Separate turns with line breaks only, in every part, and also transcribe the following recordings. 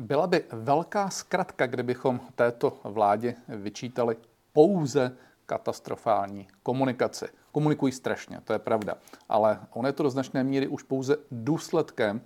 Byla by velká zkratka, kdybychom této vládě vyčítali pouze katastrofální komunikaci. Komunikují strašně, to je pravda, ale on je to do značné míry už pouze důsledkem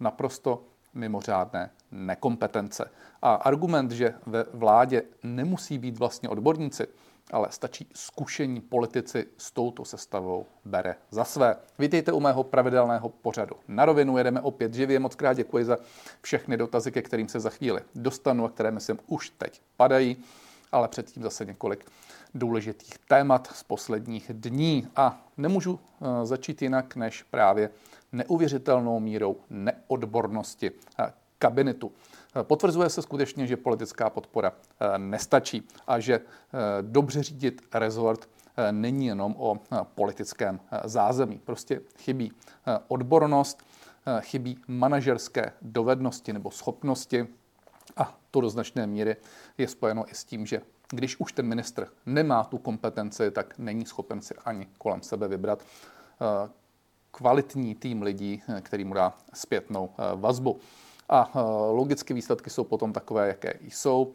naprosto mimořádné nekompetence. A argument, že ve vládě nemusí být vlastně odborníci, ale stačí zkušení politici s touto sestavou bere za své. Vítejte u mého pravidelného pořadu. Na rovinu jedeme opět živě. Moc krát děkuji za všechny dotazy, ke kterým se za chvíli dostanu a které myslím už teď padají, ale předtím zase několik důležitých témat z posledních dní. A nemůžu eh, začít jinak než právě neuvěřitelnou mírou neodbornosti eh, kabinetu. Eh, potvrzuje se skutečně, že politická podpora nestačí a že dobře řídit rezort není jenom o politickém zázemí. Prostě chybí odbornost, chybí manažerské dovednosti nebo schopnosti a to do značné míry je spojeno i s tím, že když už ten ministr nemá tu kompetenci, tak není schopen si ani kolem sebe vybrat eh, kvalitní tým lidí, eh, který mu dá zpětnou eh, vazbu. A logicky výsledky jsou potom takové, jaké jsou.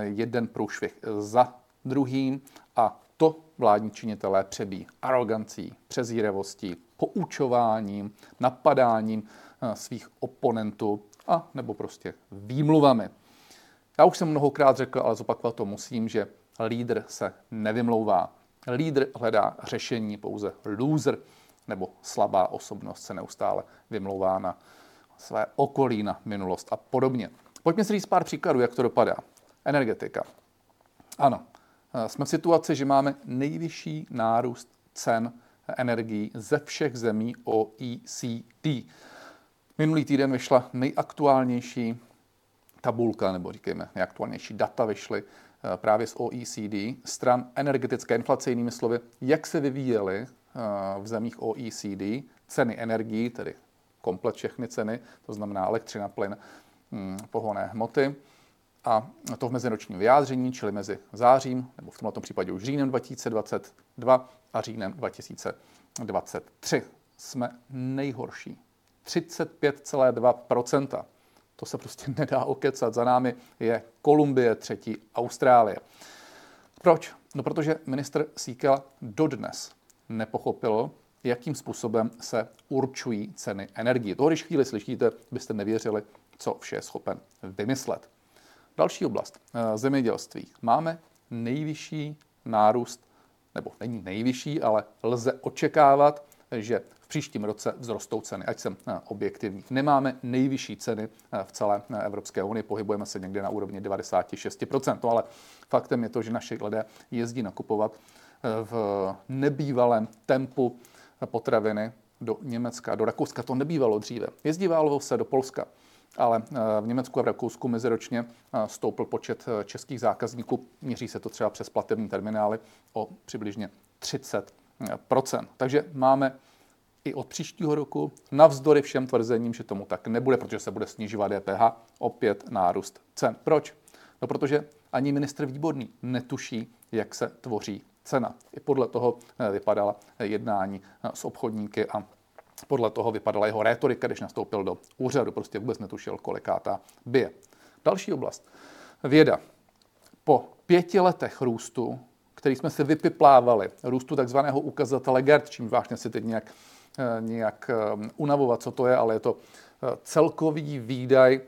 Jeden průšvih za druhým a to vládní činitelé přebí arogancí, přezíravostí, poučováním, napadáním svých oponentů a nebo prostě výmluvami. Já už jsem mnohokrát řekl, ale zopakovat to musím, že lídr se nevymlouvá. Lídr hledá řešení, pouze loser nebo slabá osobnost se neustále vymlouvá na své okolí, na minulost a podobně. Pojďme si říct pár příkladů, jak to dopadá. Energetika. Ano, jsme v situaci, že máme nejvyšší nárůst cen energií ze všech zemí OECD. Minulý týden vyšla nejaktuálnější tabulka, nebo říkejme, nejaktuálnější data vyšly eh, právě z OECD, stran energetické inflace, jinými slovy, jak se vyvíjely eh, v zemích OECD ceny energií, tedy komplet všechny ceny, to znamená elektřina, plyn, hm, pohonné hmoty, a to v meziročním vyjádření, čili mezi zářím, nebo v tomto případě už říjnem 2022 a říjnem 2023. Jsme nejhorší. 35,2% to se prostě nedá okecat. Za námi je Kolumbie, třetí Austrálie. Proč? No protože ministr Síkel dodnes nepochopil, jakým způsobem se určují ceny energie. To, když chvíli slyšíte, byste nevěřili, co vše je schopen vymyslet. Další oblast, eh, zemědělství. Máme nejvyšší nárůst, nebo není nejvyšší, ale lze očekávat, že v příštím roce vzrostou ceny, ať jsem eh, objektivní. Nemáme nejvyšší ceny eh, v celé Evropské unii, pohybujeme se někde na úrovni 96%, no ale faktem je to, že naši lidé jezdí nakupovat v nebývalém tempu potraviny do Německa, do Rakouska. To nebývalo dříve. Jezdívalo se do Polska, ale v Německu a v Rakousku meziročně stoupl počet českých zákazníků, měří se to třeba přes platební terminály, o přibližně 30% Takže máme i od příštího roku, navzdory všem tvrzením, že tomu tak nebude, protože se bude snižovat DPH, opět nárůst cen. Proč? No protože ani ministr Výborný netuší, jak se tvoří cena. I podle toho eh, vypadala jednání eh, s obchodníky a podle toho vypadala jeho rétorika, když nastoupil do úřadu. Prostě vůbec netušil, kolikátá bije. Další oblast. Věda. Po pěti letech růstu, který jsme si vypiplávali, růstu takzvaného ukazatele GERT, čím vážně si teď nějak Eh, nějak eh, unavovat, co to je, ale je to eh, celkový výdaj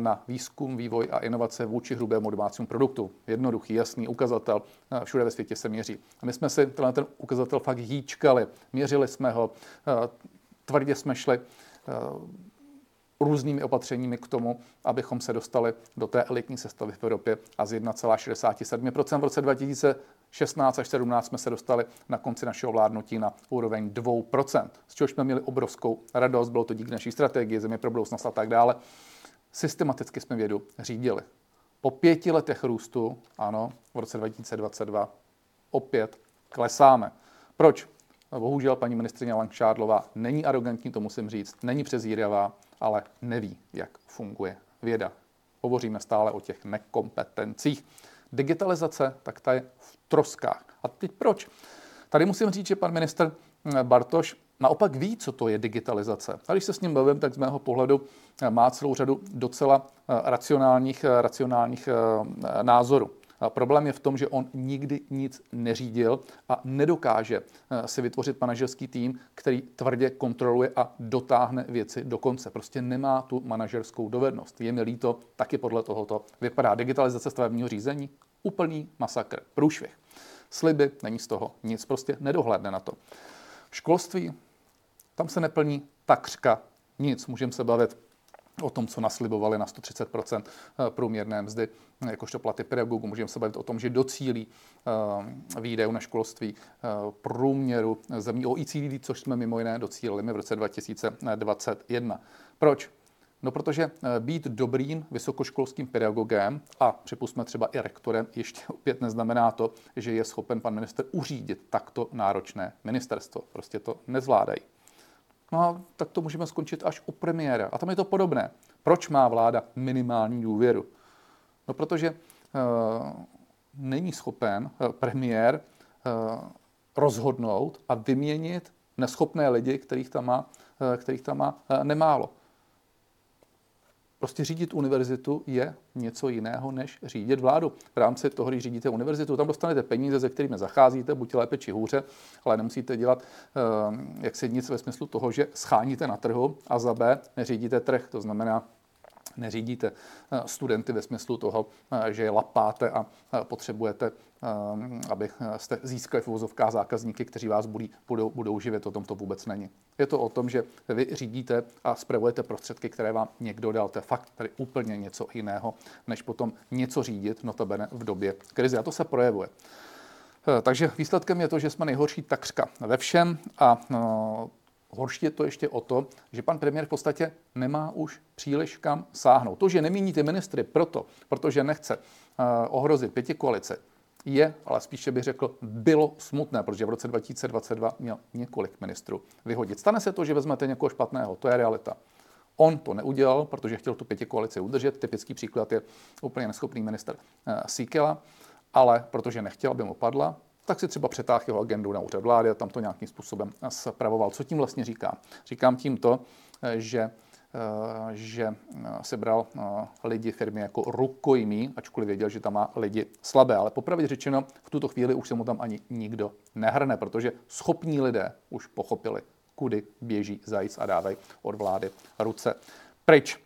na výzkum, vývoj a inovace vůči hrubému domácímu produktu. Jednoduchý, jasný ukazatel, všude ve světě se měří. A my jsme si tenhle ten ukazatel fakt hýčkali, měřili jsme ho, tvrdě jsme šli různými opatřeními k tomu, abychom se dostali do té elitní sestavy v Evropě a z 1,67% v roce 2016 až 17 jsme se dostali na konci našeho vládnutí na úroveň 2%, z čehož jsme měli obrovskou radost, bylo to díky naší strategii, země pro budoucnost a tak dále. Systematicky jsme vědu řídili. Po pěti letech růstu, ano, v roce 2022 opět klesáme. Proč? Bohužel paní ministrině Langšádlová není arrogantní, to musím říct, není přezíravá, ale neví, jak funguje věda. Hovoříme stále o těch nekompetencích. Digitalizace, tak ta je v troskách. A teď proč? Tady musím říct, že pan minister Bartoš naopak ví, co to je digitalizace. A když se s ním bavím, tak z mého pohledu má celou řadu docela racionálních, racionálních názorů. Problém je v tom, že on nikdy nic neřídil a nedokáže eh, si vytvořit manažerský tým, který tvrdě kontroluje a dotáhne věci do konce. Prostě nemá tu manažerskou dovednost. Je mi líto, taky podle tohoto vypadá digitalizace stavebního řízení. Úplný masakr, průšvih. Sliby, není z toho nic, prostě nedohledne na to. Školství, tam se neplní takřka nic. Můžeme se bavit o tom, co naslibovali na 130 eh, průměrné mzdy, jakožto platy pedagogů. Můžeme se bavit o tom, že docílí eh, výdajů na školství eh, průměru zemí OECD, což jsme mimo jiné docílili my v roce 2021. Proč? No protože být dobrým vysokoškolským pedagogem a připustme třeba i rektorem ještě opět neznamená to, že je schopen pan minister uřídit takto náročné ministerstvo. Prostě to nezvládají. No a tak to můžeme skončit až u premiéra. A tam je to podobné. Proč má vláda minimální důvěru? No protože uh, není schopen uh, premiér uh, rozhodnout a vyměnit neschopné lidi, kterých tam má, uh, kterých tam má uh, nemálo. Prostě řídit univerzitu je něco jiného, než řídit vládu. V rámci toho, když řídíte univerzitu, tam dostanete peníze, ze kterými zacházíte, buď lépe či hůře, ale nemusíte dělat uh, jak si nic ve smyslu toho, že scháníte na trhu a za B neřídíte trh. To znamená, neřídíte eh, studenty ve smyslu toho, eh, že je lapáte a eh, potřebujete, aby jste získali v uvozovkách zákazníky, kteří vás budí, budou, budou živit. O tom to vůbec není. Je to o tom, že vy řídíte a spravujete prostředky, které vám někdo dal. To je fakt tady úplně něco jiného, než potom něco řídit, notabene v době krize. A to se projevuje. Takže výsledkem je to, že jsme nejhorší takřka ve všem a Horší je to ještě o to, že pan premiér v podstatě nemá už příliš kam sáhnout. To, že nemíní ty ministry proto, protože nechce uh, ohrozit pěti koalice, je, ale spíše bych řekl, bylo smutné, protože v roce 2022 měl několik ministrů vyhodit. Stane se to, že vezmete někoho špatného, to je realita. On to neudělal, protože chtěl tu pěti koalici udržet. Typický příklad je úplně neschopný minister uh, Síkela, ale protože nechtěl, aby mu padla, tak si třeba přetáhl jeho agendu na úřad vlády a tam to nějakým způsobem zpravoval. Co tím vlastně říkám? Říkám tím to, že eh, že eh, se bral eh, lidi firmy jako rukojmí, ačkoliv věděl, že tam má lidi slabé. Ale popravdě řečeno, v tuto chvíli už se mu tam ani nikdo nehrne, protože schopní lidé už pochopili, kudy běží zajíc a dávají od vlády ruce pryč.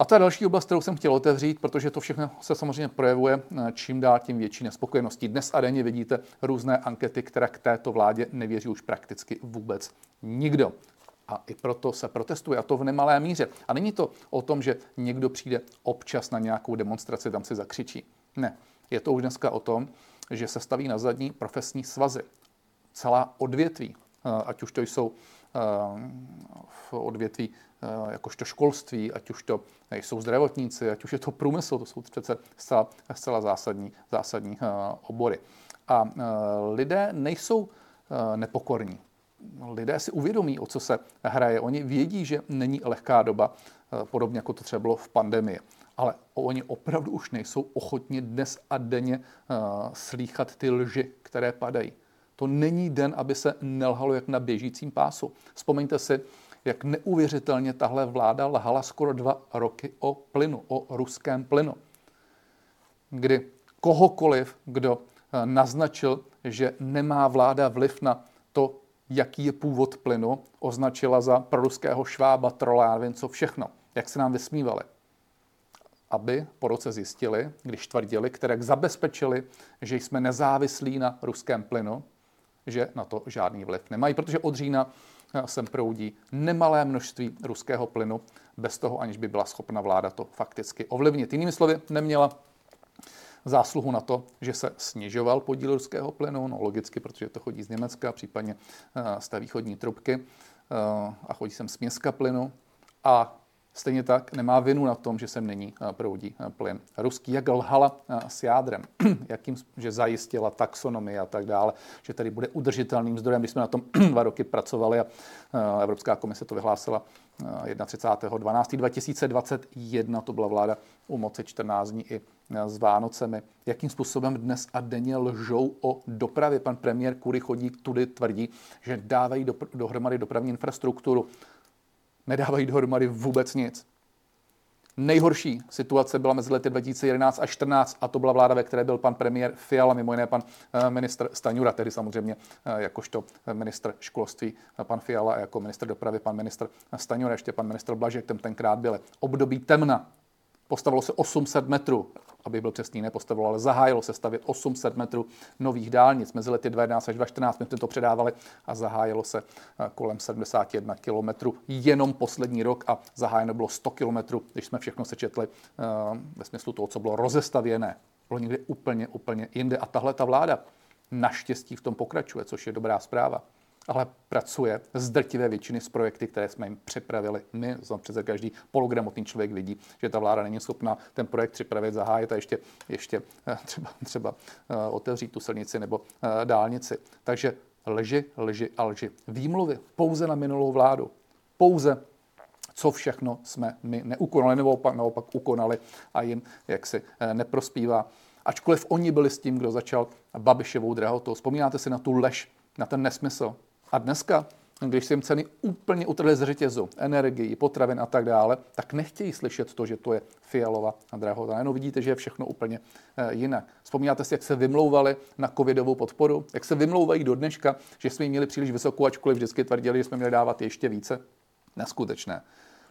A to je další oblast, kterou jsem chtěl otevřít, protože to všechno se samozřejmě projevuje eh, čím dál tím větší nespokojeností. Dnes a denně vidíte různé ankety, které k této vládě nevěří už prakticky vůbec nikdo. A i proto se protestuje, a to v nemalé míře. A není to o tom, že někdo přijde občas na nějakou demonstraci, tam si zakřičí. Ne. Je to už dneska o tom, že se staví na zadní profesní svazy. Celá odvětví, eh, ať už to jsou eh, v odvětví jakožto školství, ať už to jsou zdravotníci, ať už je to průmysl, to jsou přece zcela, zcela zásadní, zásadní eh, obory. A eh, lidé nejsou nepokorní. Lidé si uvědomí, o co se hraje. Oni vědí, že není lehká doba, podobně jako to třeba bylo v pandemii. Ale oni opravdu už nejsou ochotni dnes a denně slýchat ty lži, které padají. To není den, aby se nelhalo jak na běžícím pásu. Vzpomeňte si, jak neuvěřitelně tahle vláda lhala skoro dva roky o plynu, o ruském plynu. Kdy kohokoliv, kdo eh, naznačil, že nemá vláda vliv na to, jaký je původ plynu, označila za proruského švába, trola, já nevím co všechno. Jak se nám vysmívali. Aby po roce zjistili, když tvrdili, které zabezpečili, že jsme nezávislí na ruském plynu, že na to žádný vliv nemají, protože od října sem proudí nemalé množství ruského plynu, bez toho, aniž by byla schopna vláda to fakticky ovlivnit. Jinými slovy, neměla zásluhu na to, že se snižoval podíl ruského plynu, no logicky, protože to chodí z Německa, případně eh, z té východní trubky eh, a chodí sem směska plynu a Stejně tak nemá vinu na tom, že sem není eh, proudí eh, plyn ruský. Jak lhala eh, s jádrem, jakým, že zajistila taxonomii a tak dále, že tady bude udržitelným zdrojem. Když jsme na tom dva roky pracovali a Evropská komise to vyhlásila 31.12.2021, to byla vláda u moci 14 dní i s Vánocemi. Jakým způsobem dnes a denně lžou o dopravě? Pan premiér Kury chodí tudy, tvrdí, že dávají do, dohromady dopravní infrastrukturu. Nedávají dohromady vůbec nic. Nejhorší situace byla mezi lety 2011 a 2014 a to byla vláda, ve které byl pan premiér Fiala, mimo jiné pan eh, ministr Staňura, tedy samozřejmě eh, jakožto ministr školství eh, pan Fiala a jako ministr dopravy pan ministr Staňura, ještě pan ministr Blažek, ten tenkrát byl období temna Postavilo se 800 metrů, aby byl přesný, nepostavilo, ale zahájilo se stavět 800 metrů nových dálnic mezi lety 2011 až 2014. My jsme to předávali a zahájilo se eh, kolem 71 kilometrů jenom poslední rok a zahájeno bylo 100 kilometrů, když jsme všechno sečetli eh, ve smyslu toho, co bylo rozestavěné. Bylo někde úplně, úplně jinde. A tahle ta vláda naštěstí v tom pokračuje, což je dobrá zpráva ale pracuje z drtivé většiny z projekty, které jsme jim připravili. My, přece každý pologramotný člověk vidí, že ta vláda není schopná ten projekt připravit, zahájit a ještě, ještě eh, třeba, třeba eh, otevřít tu silnici nebo eh, dálnici. Takže lži, lži a lži. Výmluvy pouze na minulou vládu. Pouze co všechno jsme my neukonali, nebo opak, naopak ukonali a jim jaksi neprospívá. Ačkoliv oni byli s tím, kdo začal Babišovou drahotou. Vzpomínáte si na tu lež, na ten nesmysl, a dneska, když se jim ceny úplně utrhly z řetězu, energii, potravin a tak dále, tak nechtějí slyšet to, že to je fialová a drahota. Jenom vidíte, že je všechno úplně eh, jinak. Vzpomínáte si, jak se vymlouvali na covidovou podporu? Jak se vymlouvají do dneška, že jsme ji měli příliš vysokou, ačkoliv vždycky tvrdili, že jsme měli dávat ještě více? Neskutečné.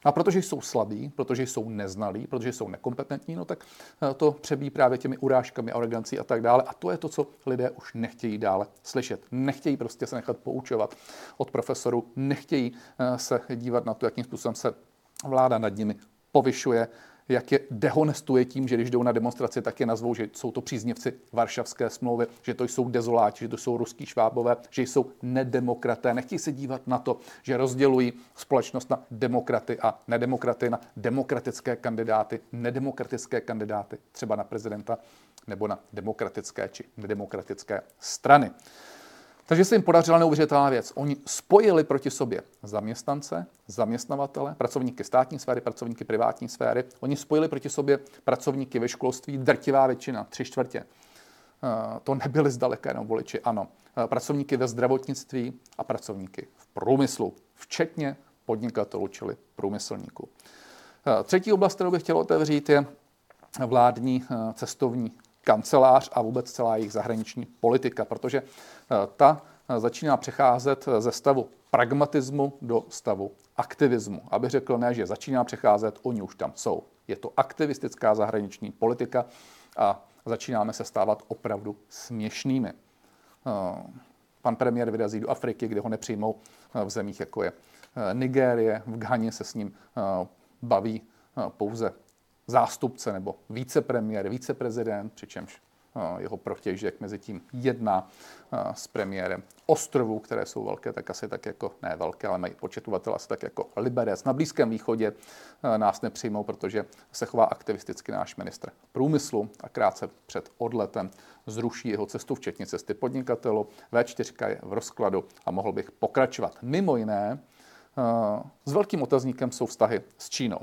A protože jsou slabí, protože jsou neznalí, protože jsou nekompetentní, no tak eh, to přebí právě těmi urážkami, arogancí a tak dále. A to je to, co lidé už nechtějí dále slyšet. Nechtějí prostě se nechat poučovat od profesorů, nechtějí eh, se dívat na to, jakým způsobem se vláda nad nimi povyšuje, jak je dehonestuje tím, že když jdou na demonstraci, tak je nazvou, že jsou to příznivci Varšavské smlouvy, že to jsou dezoláti, že to jsou ruský švábové, že jsou nedemokraté. Nechtějí se dívat na to, že rozdělují společnost na demokraty a nedemokraty, na demokratické kandidáty, nedemokratické kandidáty, třeba na prezidenta nebo na demokratické či nedemokratické strany. Takže se jim podařila neuvěřitelná věc. Oni spojili proti sobě zaměstnance, zaměstnavatele, pracovníky státní sféry, pracovníky privátní sféry. Oni spojili proti sobě pracovníky ve školství, drtivá většina, tři čtvrtě. Eh, to nebyly zdaleka jenom voliči, ano. Eh, pracovníky ve zdravotnictví a pracovníky v průmyslu, včetně podnikatelů, čili průmyslníků. Eh, třetí oblast, kterou bych chtěl otevřít, je vládní cestovní kancelář a vůbec celá jejich zahraniční politika, protože eh, ta eh, začíná přecházet eh, ze stavu pragmatismu do stavu aktivismu. Aby řekl ne, že začíná přecházet, oni už tam jsou. Je to aktivistická zahraniční politika a začínáme se stávat opravdu směšnými. Pan premiér vyrazí do Afriky, kde ho nepřijmou v zemích, jako je Nigérie, v Ghaně se s ním baví pouze zástupce nebo vicepremiér, viceprezident, přičemž eh, jeho protěžek mezi tím jedná eh, s premiérem ostrovů, které jsou velké, tak asi tak jako, ne velké, ale mají počet obyvatel asi tak jako Liberec. Na Blízkém východě eh, nás nepřijmou, protože se chová aktivisticky náš ministr průmyslu a krátce před odletem zruší jeho cestu, včetně cesty podnikatelů. V4 je v rozkladu a mohl bych pokračovat. Mimo jiné, s velkým otazníkem jsou vztahy s Čínou.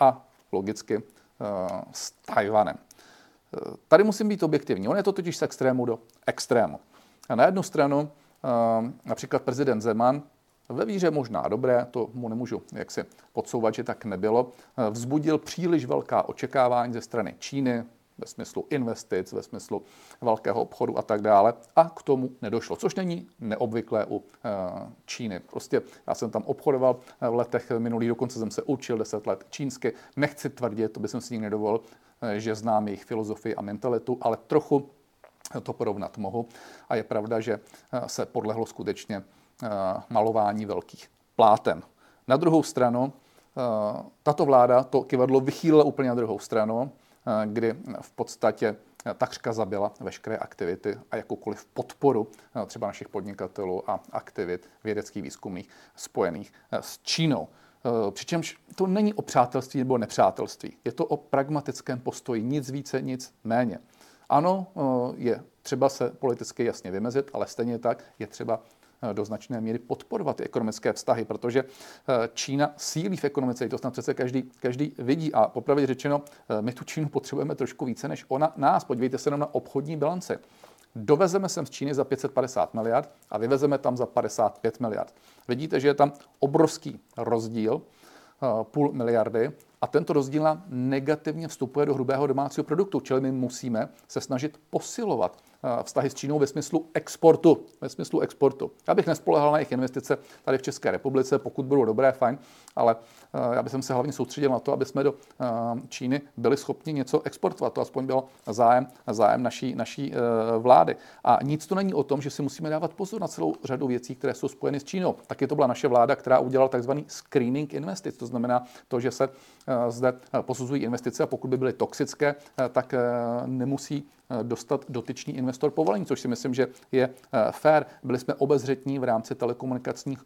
A logicky eh, s Tajvanem. Eh, tady musím být objektivní. On je to totiž z extrému do extrému. A na jednu stranu eh, například prezident Zeman ve víře možná dobré, to mu nemůžu jaksi podsouvat, že tak nebylo, vzbudil příliš velká očekávání ze strany Číny, ve smyslu investic, ve smyslu velkého obchodu a tak dále. A k tomu nedošlo, což není neobvyklé u eh, Číny. Prostě já jsem tam obchodoval eh, v letech minulý, dokonce jsem se učil 10 let čínsky. Nechci tvrdit, to bych si nikdy nedovolil, eh, že znám jejich filozofii a mentalitu, ale trochu to porovnat mohu. A je pravda, že se podlehlo skutečně malování velkých pláten. Na druhou stranu, tato vláda to kivadlo vychýlila úplně na druhou stranu kdy v podstatě takřka zabila veškeré aktivity a jakoukoliv podporu eh, třeba našich podnikatelů a aktivit vědeckých výzkumných spojených eh, s Čínou. Přičemž to není o přátelství nebo nepřátelství. Je to o pragmatickém postoji, nic více, nic méně. Ano, je třeba se politicky jasně vymezit, ale stejně tak je třeba do značné míry podporovat ty ekonomické vztahy, protože Čína sílí v ekonomice, to snad přece každý, každý vidí. A popravdě řečeno, my tu Čínu potřebujeme trošku více než ona nás. Podívejte se jenom na obchodní bilance. Dovezeme sem z Číny za 550 miliard a vyvezeme tam za 55 miliard. Vidíte, že je tam obrovský rozdíl, půl miliardy a tento rozdíl negativně vstupuje do hrubého domácího produktu, čili my musíme se snažit posilovat Eh, vztahy s Čínou ve smyslu exportu. Ve smyslu exportu. Já bych nespolehal na jejich investice tady v České republice, pokud budou dobré, fajn, ale eh, já bych se hlavně soustředil na to, aby jsme do eh, Číny byli schopni něco exportovat. To aspoň byl zájem, zájem naší, naší vlády. A nic to není o tom, že si musíme dávat pozor na celou řadu věcí, které jsou spojeny s Čínou. Taky to byla naše vláda, která udělala takzvaný screening investic. To znamená to, že se zde posuzují investice a pokud by byly toxické, tak nemusí dostat dotyčný investor povolení, což si myslím, že je eh, fair. Byli jsme obezřetní v rámci telekomunikačních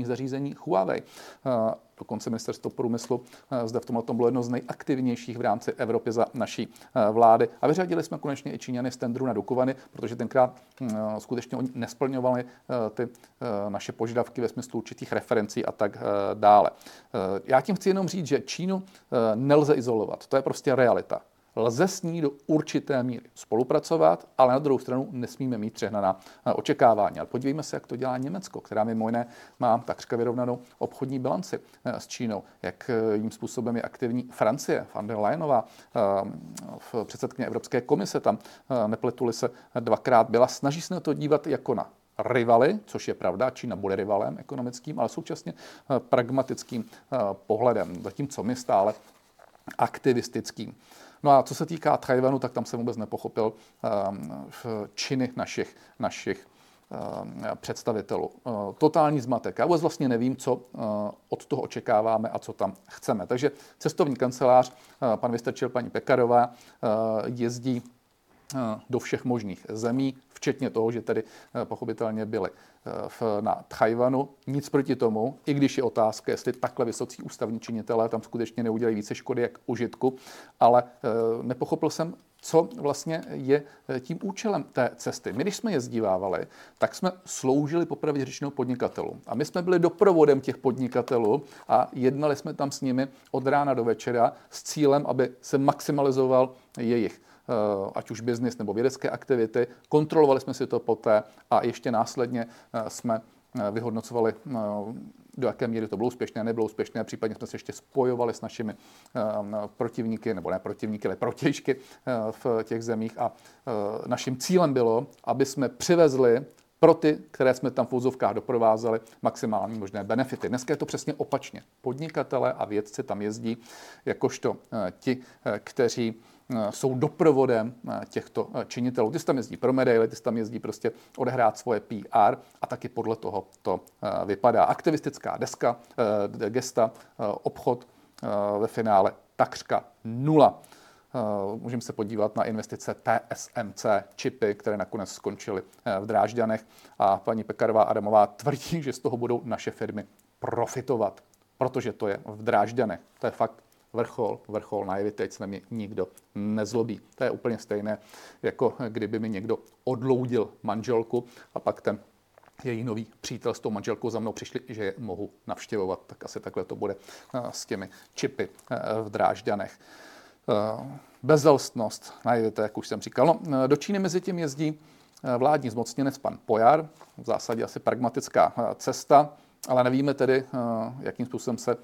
eh, zařízení Huawei. Eh, dokonce ministerstvo průmyslu zde v tomhle bylo jedno z nejaktivnějších v rámci Evropy za naší vlády. A vyřadili jsme konečně i Číňany z tendru na Dukovany, protože tenkrát skutečně oni nesplňovali ty naše požadavky ve smyslu určitých referencí a tak dále. Já tím chci jenom říct, že Čínu nelze izolovat. To je prostě realita. Lze s ní do určité míry spolupracovat, ale na druhou stranu nesmíme mít přehnaná eh, očekávání. Ale podívejme se, jak to dělá Německo, která mimo jiné má takřka vyrovnanou obchodní bilanci eh, s Čínou. Jak eh, jím způsobem je aktivní Francie, van der Leyenová, v předsedkyně Evropské komise, tam nepletuli se dvakrát byla, snaží se na to dívat jako na rivaly, což je pravda, Čína bude rivalem ekonomickým, ale současně pragmatickým pohledem, zatímco my stále aktivistickým. No a co se týká Tajvanu, tak tam jsem vůbec nepochopil ehm, činy našich, našich ehm, představitelů. Eh, totální zmatek. Já vůbec vlastně nevím, co eh, od toho očekáváme a co tam chceme. Takže cestovní kancelář, eh, pan Vystrčil, paní Pekarová, jezdí do všech možných zemí, včetně toho, že tedy pochopitelně byli v, na Tchajvanu. Nic proti tomu, i když je otázka, jestli takhle vysocí ústavní činitelé tam skutečně neudělají více škody jak užitku, ale nepochopil jsem, co vlastně je tím účelem té cesty. My, když jsme jezdívávali, tak jsme sloužili popravdě řečenou podnikatelům. A my jsme byli doprovodem těch podnikatelů a jednali jsme tam s nimi od rána do večera s cílem, aby se maximalizoval jejich Eh, ať už biznis nebo vědecké aktivity. Kontrolovali jsme si to poté a ještě následně eh, jsme eh, vyhodnocovali, do jaké míry to bylo úspěšné, nebylo úspěšné, případně jsme se ještě spojovali s našimi protivníky, nebo ne protivníky, ale protěžky v těch zemích a naším cílem bylo, aby jsme přivezli pro ty, které jsme tam v úzovkách doprovázeli, maximální možné benefity. Dneska je to přesně opačně. Podnikatele a vědci tam jezdí jakožto ti, kteří Eh, jsou doprovodem eh, těchto eh, činitelů. Ty tam jezdí pro medaily, ty tam jezdí prostě odehrát svoje PR a taky podle toho to vypadá. Aktivistická deska, gesta, obchod ve finále takřka nula. Můžeme se podívat na investice TSMC čipy, které nakonec skončily v Drážďanech a paní Pekarová Adamová tvrdí, že z toho budou naše firmy profitovat, protože to je v Drážďanech. To je fakt vrchol, vrchol naivy, teď se mi nikdo nezlobí. To je úplně stejné, jako kdyby mi někdo odloudil manželku a pak ten její nový přítel s tou manželkou za mnou přišli, že je mohu navštěvovat. Tak asi takhle to bude eh, s těmi čipy eh, v Drážďanech. Eh, bezelstnost, najdete, jak už jsem říkal. No, do Číny mezi tím jezdí vládní zmocněnec pan Pojar, v zásadě asi pragmatická cesta, ale nevíme tedy, jakým způsobem se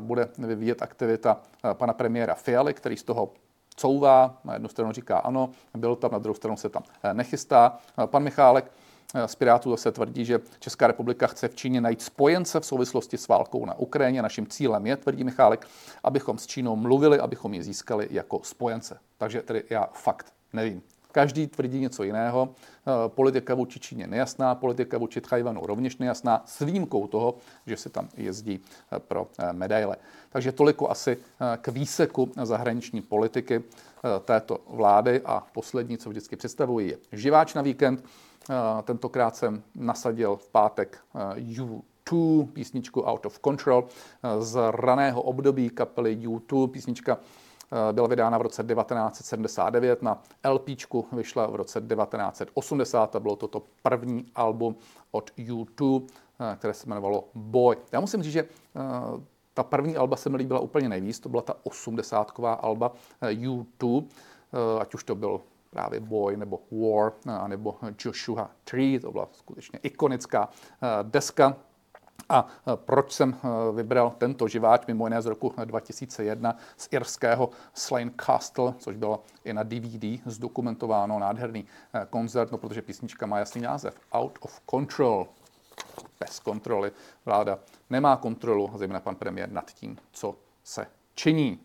bude vyvíjet aktivita eh, pana premiéra Fialy, který z toho couvá, na jednu stranu říká ano, byl tam, na druhou stranu se tam eh, nechystá. Pan Michálek z Pirátů zase tvrdí, že Česká republika chce v Číně najít spojence v souvislosti s válkou na Ukrajině. Naším cílem je, tvrdí Michálek, abychom s Čínou mluvili, abychom ji získali jako spojence. Takže tedy já fakt nevím. Každý tvrdí něco jiného. Eh, politika vůči Číně nejasná, politika vůči Tchajvanu rovněž nejasná, s výjimkou toho, že se tam jezdí eh, pro eh, medaile. Takže toliko asi k výseku zahraniční politiky této vlády a poslední, co vždycky představuji, je živáč na víkend. Tentokrát jsem nasadil v pátek U2, písničku Out of Control z raného období kapely U2, písnička byla vydána v roce 1979, na LP vyšla v roce 1980 a bylo to to první album od U2, které se jmenovalo Boy. Já musím říct, že ta první alba se mi líbila úplně nejvíc, to byla ta osmdesátková alba U2, ať už to byl právě Boy nebo War nebo Joshua Tree, to byla skutečně ikonická deska. A proč jsem vybral tento živáč, mimo jiné z roku 2001 z irského Slane Castle, což bylo i na DVD zdokumentováno, nádherný koncert, no protože písnička má jasný název Out of Control, bez kontroly. Vláda nemá kontrolu, zejména pan premiér, nad tím, co se činí.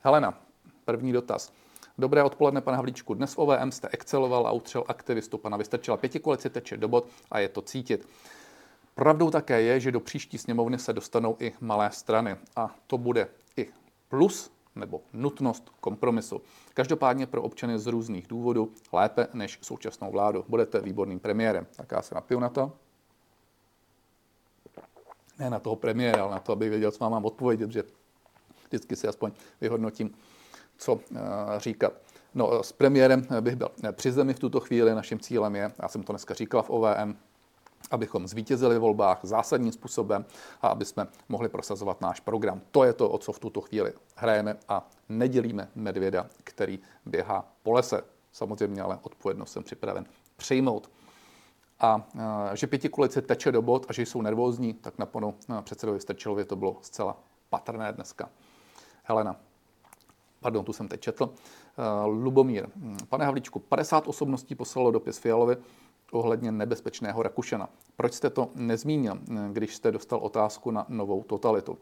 Helena, první dotaz. Dobré odpoledne, pane Havlíčku. Dnes v OVM jste exceloval a utřel aktivistu. Pana Vystrčila pěti koalici teče do bod a je to cítit. Pravdou také je, že do příští sněmovny se dostanou i malé strany a to bude i plus nebo nutnost kompromisu. Každopádně pro občany z různých důvodů lépe než současnou vládu. Budete výborným premiérem. Tak já se napiju na to. Ne na toho premiéra, ale na to, aby věděl, co vám mám odpovědět, že vždycky si aspoň vyhodnotím, co eh, říkat. No, s premiérem bych byl při zemi v tuto chvíli. Naším cílem je, já jsem to dneska říkal v OVM, abychom zvítězili v volbách zásadním způsobem a aby jsme mohli prosazovat náš program. To je to, o co v tuto chvíli hrajeme a nedělíme medvěda, který běhá po lese. Samozřejmě ale odpovědnost jsem připraven přijmout. A že pěti kulice teče do bod a že jsou nervózní, tak na panu předsedovi Strčelově to bylo zcela patrné dneska. Helena. Pardon, tu jsem teď četl. Lubomír. Pane Havlíčku, 50 osobností poslalo dopis Fialovi ohledně nebezpečného Rakušana. Proč jste to nezmínil, když jste dostal otázku na novou totalitu?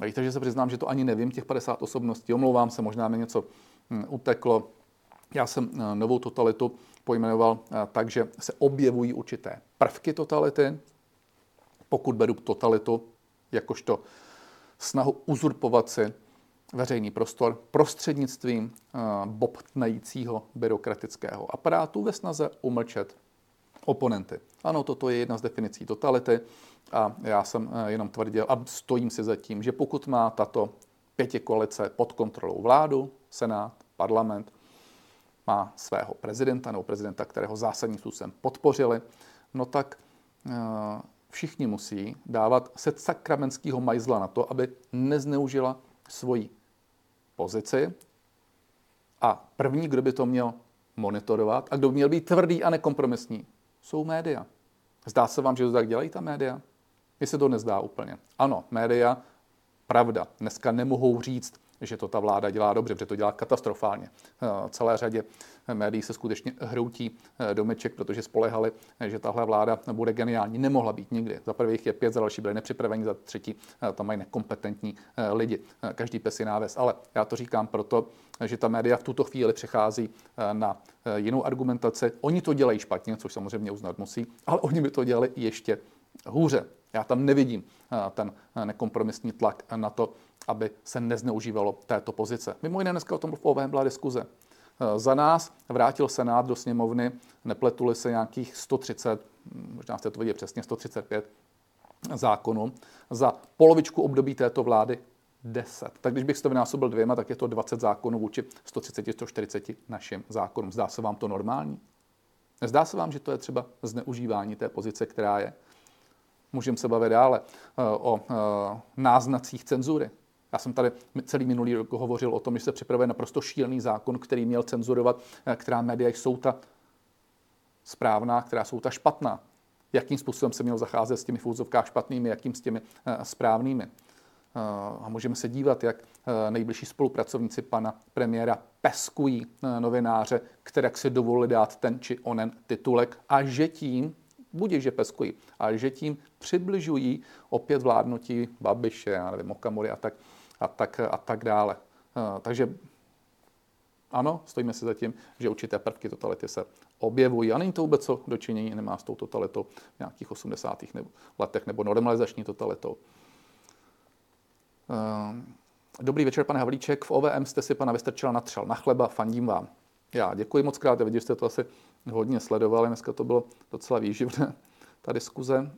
A víte, že se přiznám, že to ani nevím, těch 50 osobností. Omlouvám se, možná mi něco hm, uteklo. Já jsem eh, novou totalitu pojmenoval eh, tak, že se objevují určité prvky totality. Pokud beru totalitu jakožto snahu uzurpovat si veřejný prostor prostřednictvím eh, bobtnajícího byrokratického aparátu ve snaze umlčet oponenty. Ano, toto je jedna z definicí totality a já jsem eh, jenom tvrdil a stojím si za tím, že pokud má tato pěti koalice pod kontrolou vládu, senát, parlament, má svého prezidenta nebo prezidenta, kterého zásadním způsobem podpořili, no tak eh, všichni musí dávat set sakramenského majzla na to, aby nezneužila svoji pozici. A první, kdo by to měl monitorovat a kdo by měl být tvrdý a nekompromisní, jsou média. Zdá se vám, že to tak dělají ta média? Mně se to nezdá úplně. Ano, média, pravda, dneska nemohou říct, že to ta vláda dělá dobře, že to dělá katastrofálně. Eh, celé řadě médií se skutečně hroutí eh, domeček, protože spolehali, že tahle vláda bude geniální. Nemohla být nikdy. Za prvých je pět, za další byli nepřipraveni, za třetí eh, tam mají nekompetentní lidi. Každý pes je náves. Ale já to říkám proto, že ta média v tuto chvíli přechází na jinou argumentaci. Oni to dělají špatně, což samozřejmě uznat musí, ale oni by to dělali ještě hůře. Já tam nevidím ten nekompromisní tlak na to, aby se nezneužívalo této pozice. Mimo jiné dneska o tom byla diskuze. Za nás vrátil Senát do sněmovny, nepletuli se nějakých 130, možná jste to viděli přesně, 135 zákonů. Za polovičku období této vlády 10. Tak když bych to vynásobil dvěma, tak je to 20 zákonů vůči 130, 140 našim zákonům. Zdá se vám to normální? Nezdá se vám, že to je třeba zneužívání té pozice, která je? Můžeme se bavit dále eh, o eh, náznacích cenzury. Já jsem tady celý minulý rok hovořil o tom, že se připravuje naprosto šílený zákon, který měl cenzurovat, eh, která média jsou ta správná, která jsou ta špatná. Jakým způsobem se měl zacházet s těmi fůzovkách špatnými, jakým s těmi správnými. A můžeme se dívat, jak nejbližší spolupracovníci pana premiéra peskují novináře, které si dovolili dát ten či onen titulek a že tím budí, že peskují, ale že tím přibližují opět vládnutí Babiše, já nevím, Okamury a tak, a tak, a tak dále. Eh, takže ano, stojíme si za tím, že určité prvky totality se objevují a není to vůbec co dočinění nemá s tou totalitou v nějakých 80. letech nebo normalizační totalitou. Eh, dobrý večer, pane Havlíček. V OVM jste si pana Vystrčila natřel na chleba, fandím vám. Já děkuji moc krát, vidíte, jste to asi hodně sledovali, dneska to bylo docela výživné, ta diskuze.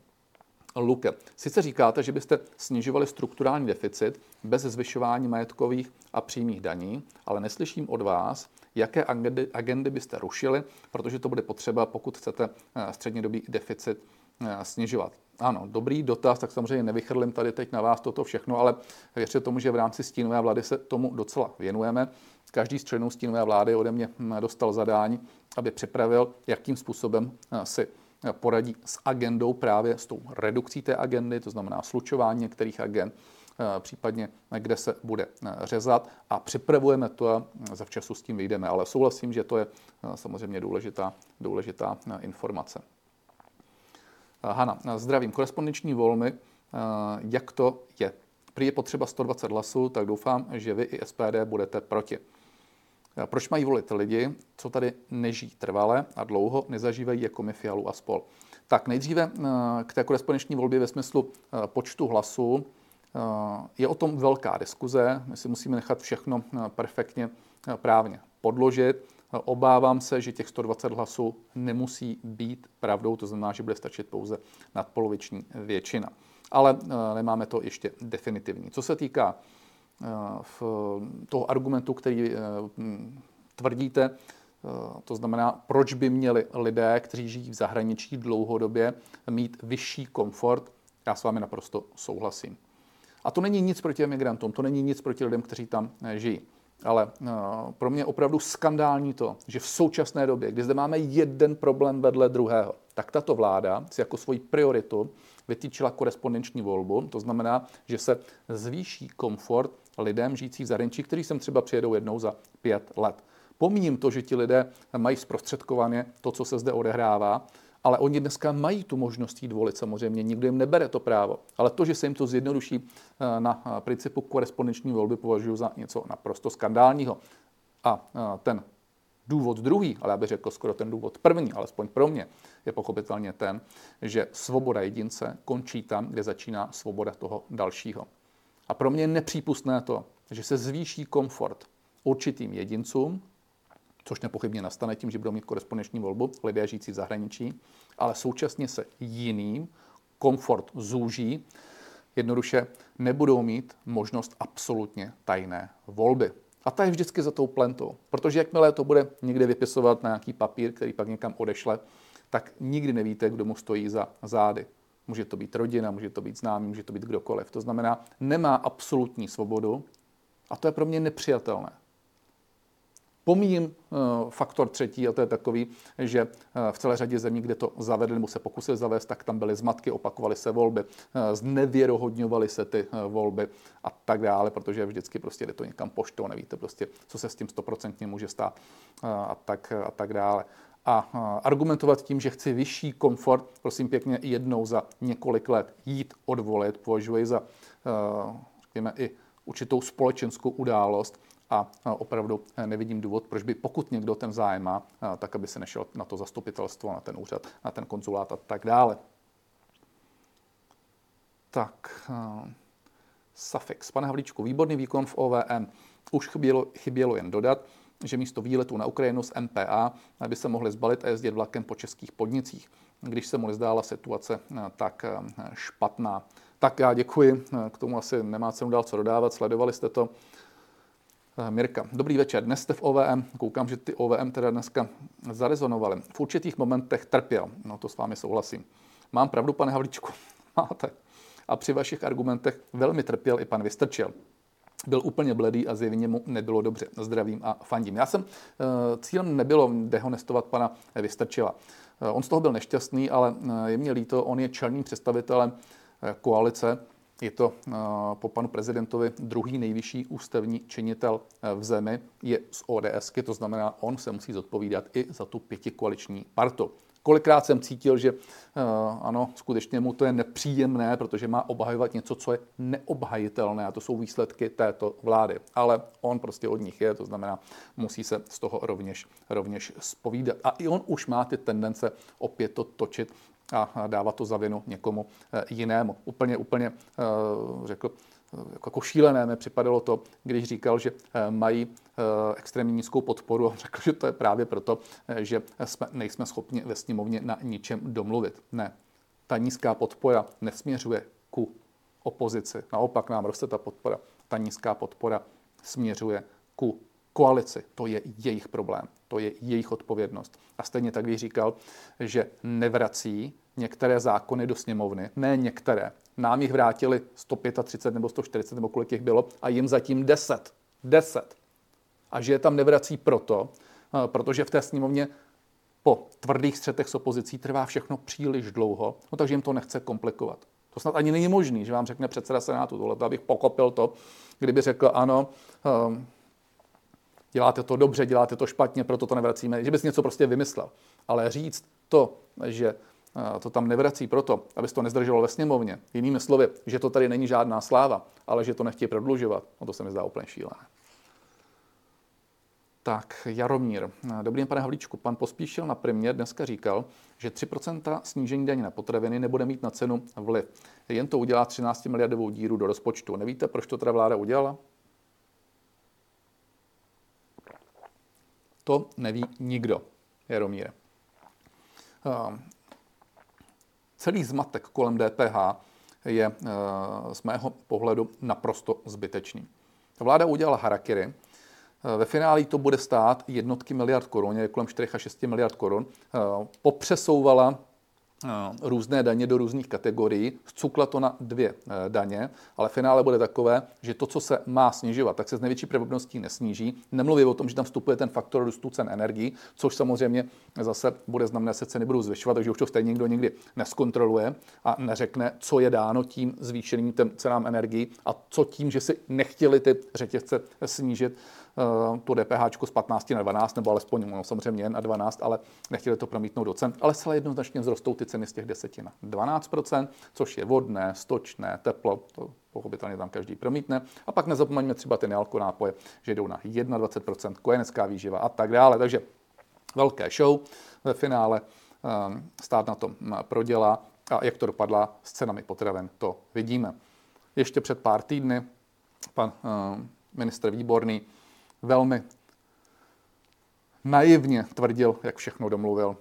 Luke. Sice říkáte, že byste snižovali strukturální deficit bez zvyšování majetkových a přímých daní, ale neslyším od vás, jaké agendy, agendy byste rušili, protože to bude potřeba, pokud chcete eh, střednědobý deficit eh, snižovat. Ano, dobrý dotaz, tak samozřejmě nevychrlím tady teď na vás toto všechno, ale věřte tomu, že v rámci stínové vlády se tomu docela věnujeme. Každý z členů stínové vlády ode mě hm, dostal zadání, aby připravil, jakým způsobem si poradí s agendou právě s tou redukcí té agendy, to znamená slučování některých agent, eh, případně kde se bude eh, řezat a připravujeme to a za včasu s tím vyjdeme. Ale souhlasím, že to je eh, samozřejmě důležitá, důležitá informace. Hana, zdravím. Korespondenční volby, jak to je? Prý je potřeba 120 hlasů, tak doufám, že vy i SPD budete proti. Proč mají volit lidi, co tady nežijí trvale a dlouho nezažívají jako my Fialu a spol? Tak nejdříve eh, k té korespondenční volbě ve smyslu eh, počtu hlasů. Eh, je o tom velká diskuze. My si musíme nechat všechno perfektně právně podložit. Obávám se, že těch 120 hlasů nemusí být pravdou, to znamená, že bude stačit pouze nadpoloviční většina. Ale nemáme to ještě definitivní. Co se týká v toho argumentu, který eh, tvrdíte, eh, to znamená, proč by měli lidé, kteří žijí v zahraničí dlouhodobě, mít vyšší komfort, já s vámi naprosto souhlasím. A to není nic proti emigrantům, to není nic proti lidem, kteří tam eh, žijí. Ale pro mě je opravdu skandální to, že v současné době, kdy zde máme jeden problém vedle druhého, tak tato vláda si jako svoji prioritu vytýčila korespondenční volbu. To znamená, že se zvýší komfort lidem žijící v zahraničí, kteří sem třeba přijedou jednou za pět let. Pomíním to, že ti lidé mají zprostředkovaně to, co se zde odehrává, ale oni dneska mají tu možnost jít volit samozřejmě, nikdo jim nebere to právo. Ale to, že se jim to zjednoduší eh, na eh, principu korespondenční volby, považuji za něco naprosto skandálního. A eh, ten důvod druhý, ale já bych řekl skoro ten důvod první, alespoň pro mě, je pochopitelně ten, že svoboda jedince končí tam, kde začíná svoboda toho dalšího. A pro mě je nepřípustné to, že se zvýší komfort určitým jedincům, což nepochybně nastane tím, že budou mít korespondenční volbu lidé žijící v zahraničí, ale současně se jiným komfort zúží, jednoduše nebudou mít možnost absolutně tajné volby. A ta je vždycky za tou plentou, protože jakmile to bude někde vypisovat na nějaký papír, který pak někam odešle, tak nikdy nevíte, kdo mu stojí za zády. Může to být rodina, může to být známý, může to být kdokoliv. To znamená, nemá absolutní svobodu a to je pro mě nepřijatelné. Pomíjím uh, faktor třetí, a to je takový, že uh, v celé řadě zemí, kde to zavedli nebo se pokusili zavést, tak tam byly zmatky, opakovaly se volby, uh, znevěrohodňovaly se ty volby a tak dále, protože vždycky prostě jde to někam poštou, nevíte prostě, co se s tím stoprocentně může stát a tak, a tak dále a argumentovat tím, že chci vyšší komfort, prosím pěkně, jednou za několik let jít odvolit, považuji za, řekněme, i určitou společenskou událost a opravdu nevidím důvod, proč by, pokud někdo ten zájem má, tak aby se nešel na to zastupitelstvo, na ten úřad, na ten konzulát a tak dále. Tak, suffix. Pane Havlíčku, výborný výkon v OVM. Už chybělo, chybělo jen dodat, že místo výletu na Ukrajinu z MPA by se mohli zbalit a jezdit vlakem po českých podnicích, když se mu nezdála situace eh, tak eh, špatná. Tak já děkuji, eh, k tomu asi nemá cenu dál co dodávat, sledovali jste to. Mirka, dobrý večer. Dnes jste v OVM, koukám, že ty OVM teda dneska zarezonovaly. V určitých momentech trpěl, no to s vámi souhlasím. Mám pravdu, pane Havlíčku? Máte. A při vašich argumentech velmi trpěl i pan Vystrčil byl úplně bledý a zjevně mu nebylo dobře. Zdravím a fandím. Já jsem, eh, cílem nebylo dehonestovat pana Vystrčila. Eh, on z toho byl nešťastný, ale eh, je mě líto, on je čelným představitelem koalice. Je to po panu prezidentovi druhý nejvyšší ústavní činitel v zemi, je z ODSky, to znamená, on se musí zodpovídat i za tu pětikoaliční partu. Kolikrát jsem cítil, že uh, ano, skutečně mu to je nepříjemné, protože má obhajovat něco, co je neobhajitelné a to jsou výsledky této vlády. Ale on prostě od nich je, to znamená, musí se z toho rovněž, rovněž spovídat. A i on už má ty tendence opět to točit a dávat to za vinu někomu eh, jinému. Úplně, úplně uh, řekl, jako šílené mi připadalo to, když říkal, že eh, mají eh, extrémně nízkou podporu a řekl, že to je právě proto, eh, že jsme, nejsme schopni ve sněmovně na ničem domluvit. Ne. Ta nízká podpora nesměřuje ku opozici. Naopak nám roste ta podpora. Ta nízká podpora směřuje ku koalici. To je jejich problém, to je jejich odpovědnost. A stejně tak bych říkal, že nevrací některé zákony do sněmovny, ne některé. Nám jich vrátili 135 nebo 140 nebo kolik jich bylo a jim zatím 10. 10. A že je tam nevrací proto, eh, protože v té sněmovně po tvrdých střetech s opozicí trvá všechno příliš dlouho, no takže jim to nechce komplikovat. To snad ani není možný, že vám řekne předseda Senátu tohle, abych pokopil to, kdyby řekl ano, um, děláte to dobře, děláte to špatně, proto to nevracíme, že bys něco prostě vymyslel. Ale říct to, že to tam nevrací proto, abys to nezdrželo ve sněmovně, jinými slovy, že to tady není žádná sláva, ale že to nechtějí prodlužovat, no to se mi zdá úplně šílené. Tak, Jaromír. Dobrý den, pane Havlíčku. Pan Pospíšil na primě dneska říkal, že 3% snížení daně na potraviny nebude mít na cenu vliv. Jen to udělá 13 miliardovou díru do rozpočtu. Nevíte, proč to teda vláda udělala? To neví nikdo, Jaromír. Celý zmatek kolem DPH je eh, z mého pohledu naprosto zbytečný. Vláda udělala harakiri, ve finále to bude stát jednotky miliard korun, kolem 4 až 6 miliard korun. Eh, popřesouvala eh, různé daně do různých kategorií, zcukla to na dvě eh, daně, ale finále bude takové, že to, co se má snižovat, tak se z největší pravděpodobností nesníží. Nemluví o tom, že tam vstupuje ten faktor růstu cen energií, což samozřejmě zase bude znamenat, že se ceny budou zvyšovat, takže už to stejně nikdo nikdy neskontroluje a neřekne, co je dáno tím zvýšeným cenám energií a co tím, že si nechtěli ty řetězce snížit Eh, to DPH z 15 na 12, nebo alespoň no, samozřejmě na 12, ale nechtěli to promítnout do cen. Ale zcela jednoznačně vzrostou ty ceny z těch 10 na 12% což je vodné, stočné, teplo, to pochopitelně tam každý promítne. A pak nezapomeňme třeba ty nealko nápoje, že jdou na 21% kojenecká výživa a tak dále. Takže velké show ve finále eh, stát na tom hm, prodělá a jak to dopadla s cenami potravin, to vidíme. Ještě před pár týdny pan eh, ministr Výborný velmi naivně tvrdil, jak všechno domluvil,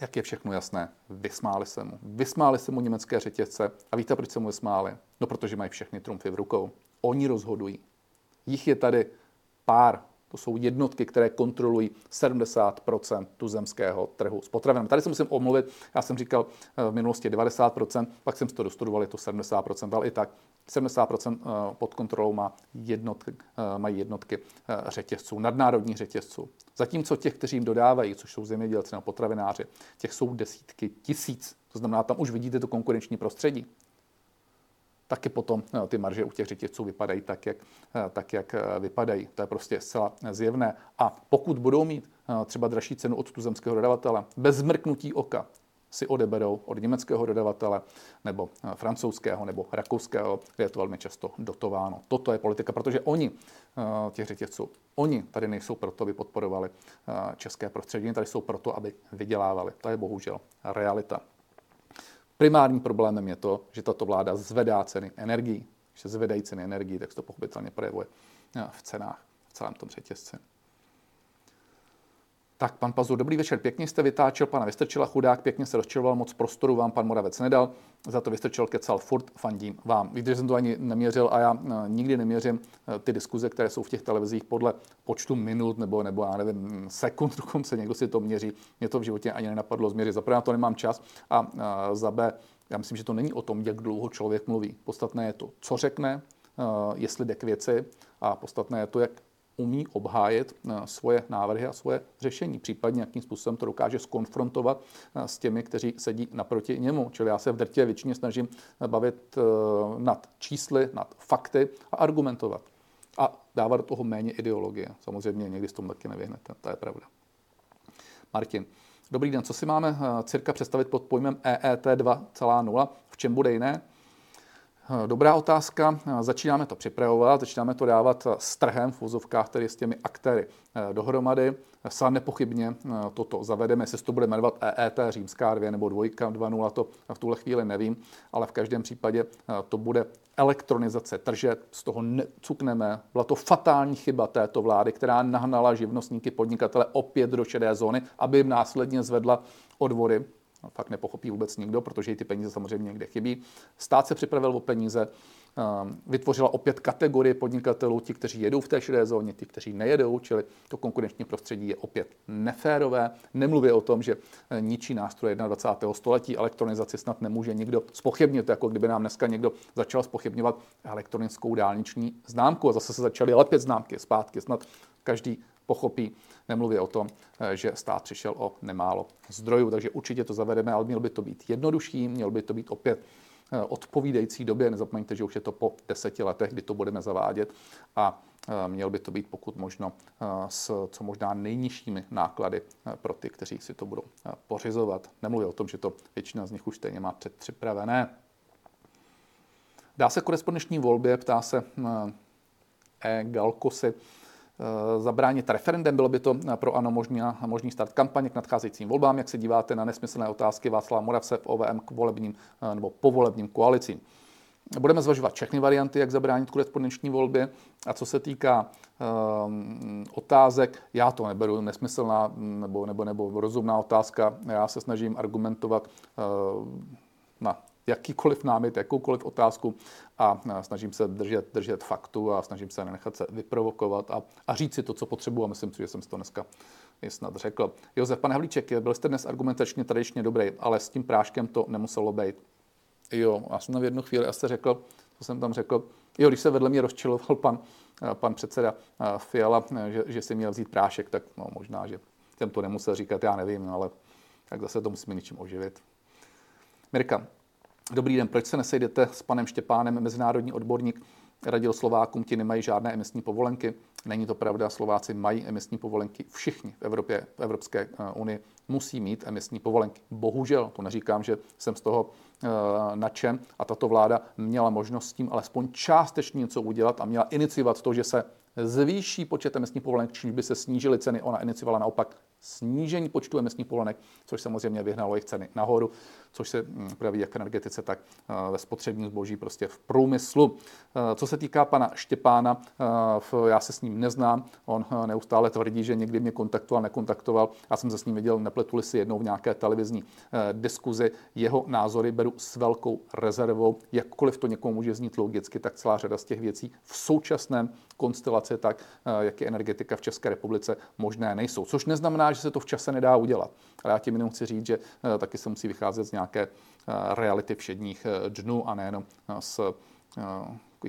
jak je všechno jasné. Vysmáli se mu. Vysmáli se mu německé řetězce. A víte, proč se mu vysmáli? No, protože mají všechny trumfy v rukou. Oni rozhodují. Jich je tady pár. To jsou jednotky, které kontrolují 70% tuzemského trhu s potravinami. Tady se musím omluvit. Já jsem říkal eh, v minulosti 90% pak jsem si to dostudoval, je to 70% ale i tak 70% eh, pod kontrolou má jednotky, eh, mají jednotky řetězců, nadnárodních řetězců. Zatímco těch, kteří jim dodávají, což jsou zemědělci nebo potravináři, těch jsou desítky tisíc. To znamená, tam už vidíte to konkurenční prostředí. Taky potom ty marže u těch řetězců vypadají tak jak, tak, jak vypadají. To je prostě zcela zjevné. A pokud budou mít třeba dražší cenu od tuzemského dodavatele, bez zmrknutí oka, si odeberou od německého dodavatele nebo eh, francouzského nebo rakouského, kde je to velmi často dotováno. Toto je politika, protože oni, eh, těch řetězců, oni tady nejsou proto, aby podporovali eh, české prostředí, tady jsou proto, aby vydělávali. To je bohužel realita. Primárním problémem je to, že tato vláda zvedá ceny energií. Když se zvedají ceny energií, tak se to pochopitelně projevuje v cenách v celém tom řetězci. Tak, pan Pazur, dobrý večer, pěkně jste vytáčel pana Vystrčila, chudák, pěkně se rozčiloval, moc prostoru vám pan Moravec nedal, za to Vystrčil kecal, furt fandím vám. Víte, že jsem to ani neměřil a já eh, nikdy neměřím eh, ty diskuze, které jsou v těch televizích podle počtu minut nebo, nebo já nevím, sekund dokonce, někdo si to měří. Mě to v životě ani nenapadlo změřit. Za prvé to nemám čas a, a eh, za B, já myslím, že to není o tom, jak dlouho člověk mluví. Podstatné je to, co řekne, jestli jde k věci a podstatné je to, jak umí obhájet eh, svoje návrhy a svoje řešení, případně jakým způsobem to dokáže skonfrontovat eh, s těmi, kteří sedí naproti němu. Čili já se v drtě většině snažím eh, bavit nad čísly, nad fakty a argumentovat. A dávat do toho méně ideologie. Samozřejmě někdy s tom taky nevyhnete, to je pravda. Martin. Dobrý den, co si máme cirka představit pod pojmem EET 2.0? V čem bude jiné? Dobrá otázka. Začínáme to připravovat, začínáme to dávat s trhem v vozovkách, tedy s těmi aktéry eh, dohromady. Sám nepochybně eh, toto zavedeme, jestli to bude jmenovat EET římská 2 nebo 2, 2.0, to v tuhle chvíli nevím, ale v každém případě eh, to bude elektronizace tržeb, z toho necukneme. Byla to fatální chyba této vlády, která nahnala živnostníky, podnikatele opět do šedé zóny, aby jim následně zvedla odvody fakt nepochopí vůbec nikdo, protože i ty peníze samozřejmě někde chybí. Stát se připravil o peníze, Ehm, vytvořila opět kategorie podnikatelů, ti, kteří jedou v té šedé zóně, ti, kteří nejedou, čili to konkurenční prostředí je opět neférové. Nemluví o tom, že eh, ničí nástroje 21. století, elektronizaci snad nemůže nikdo spochybnit, jako kdyby nám dneska někdo začal spochybňovat elektronickou dálniční známku a zase se začaly lepit známky zpátky. Snad každý pochopí, nemluvě o tom, eh, že stát přišel o nemálo zdrojů, takže určitě to zavedeme, ale mělo by to být jednodušší, mělo by to být opět Eh, odpovídající době. Nezapomeňte, že už je to po deseti letech, kdy to budeme zavádět a eh, měl by to být pokud možno s co možná nejnižšími náklady pro ty, kteří si to budou pořizovat. Nemluvím o tom, že to většina z nich už stejně má předpřipravené. Dá se korespondenční volbě, ptá se E. Galkosy, zabránit referendem. Bylo by to pro ANO možný, možný start kampaně k nadcházejícím volbám. Jak se díváte na nesmyslné otázky Václava Moravce v OVM k volebním eh, nebo povolebním koalicím? Budeme zvažovat všechny varianty, jak zabránit korespondenční volbě. A co se týká um, otázek, já to neberu nesmyslná nebo, nebo, nebo rozumná otázka. Já se snažím argumentovat uh, na jakýkoliv námit, jakoukoliv otázku a snažím se držet, držet faktu a snažím se nenechat se vyprovokovat a, a říct si to, co potřebuji a myslím si, že jsem si to dneska i snad řekl. Josef, pane Havlíček, byl jste dnes argumentačně tradičně dobrý, ale s tím práškem to nemuselo být. Jo, já jsem v jednu chvíli asi řekl, co jsem tam řekl, jo, když se vedle mě rozčiloval pan, pan předseda Fiala, že, že si měl vzít prášek, tak no, možná, že jsem to nemusel říkat, já nevím, no, ale tak zase to musíme něčím oživit. Mirka, Dobrý den, proč se nesejdete s panem Štěpánem, mezinárodní odborník, radil Slovákům, ti nemají žádné emisní povolenky. Není to pravda, Slováci mají emisní povolenky. Všichni v Evropě, v Evropské eh, unii musí mít emisní povolenky. Bohužel, to neříkám, že jsem z toho uh, nadšen a tato vláda měla možnost s tím alespoň částečně něco udělat a měla iniciovat to, že se zvýší počet emisních povolenek, čímž by se snížily ceny. Ona iniciovala naopak snížení počtu emisních povolenek, což samozřejmě vyhnalo jejich ceny nahoru, což se hm, projeví jak v energetice, tak eh, ve spotřebním zboží, prostě v průmyslu. Eh, co se týká pana Štěpána, eh, já se s ním neznám, on neustále tvrdí, že někdy mě kontaktoval, nekontaktoval. Já jsem se s ním viděl, nepletuli si jednou v nějaké televizní diskuzi. Jeho názory beru s velkou rezervou, jakkoliv to někomu může znít logicky, tak celá řada z těch věcí v současném konstelaci, tak jak je energetika v České republice, možné nejsou. Což neznamená, že se to v čase nedá udělat. Ale já tím jenom chci říct, že eh, taky se musí vycházet z nějaké eh, reality všedních eh, dnů a nejenom z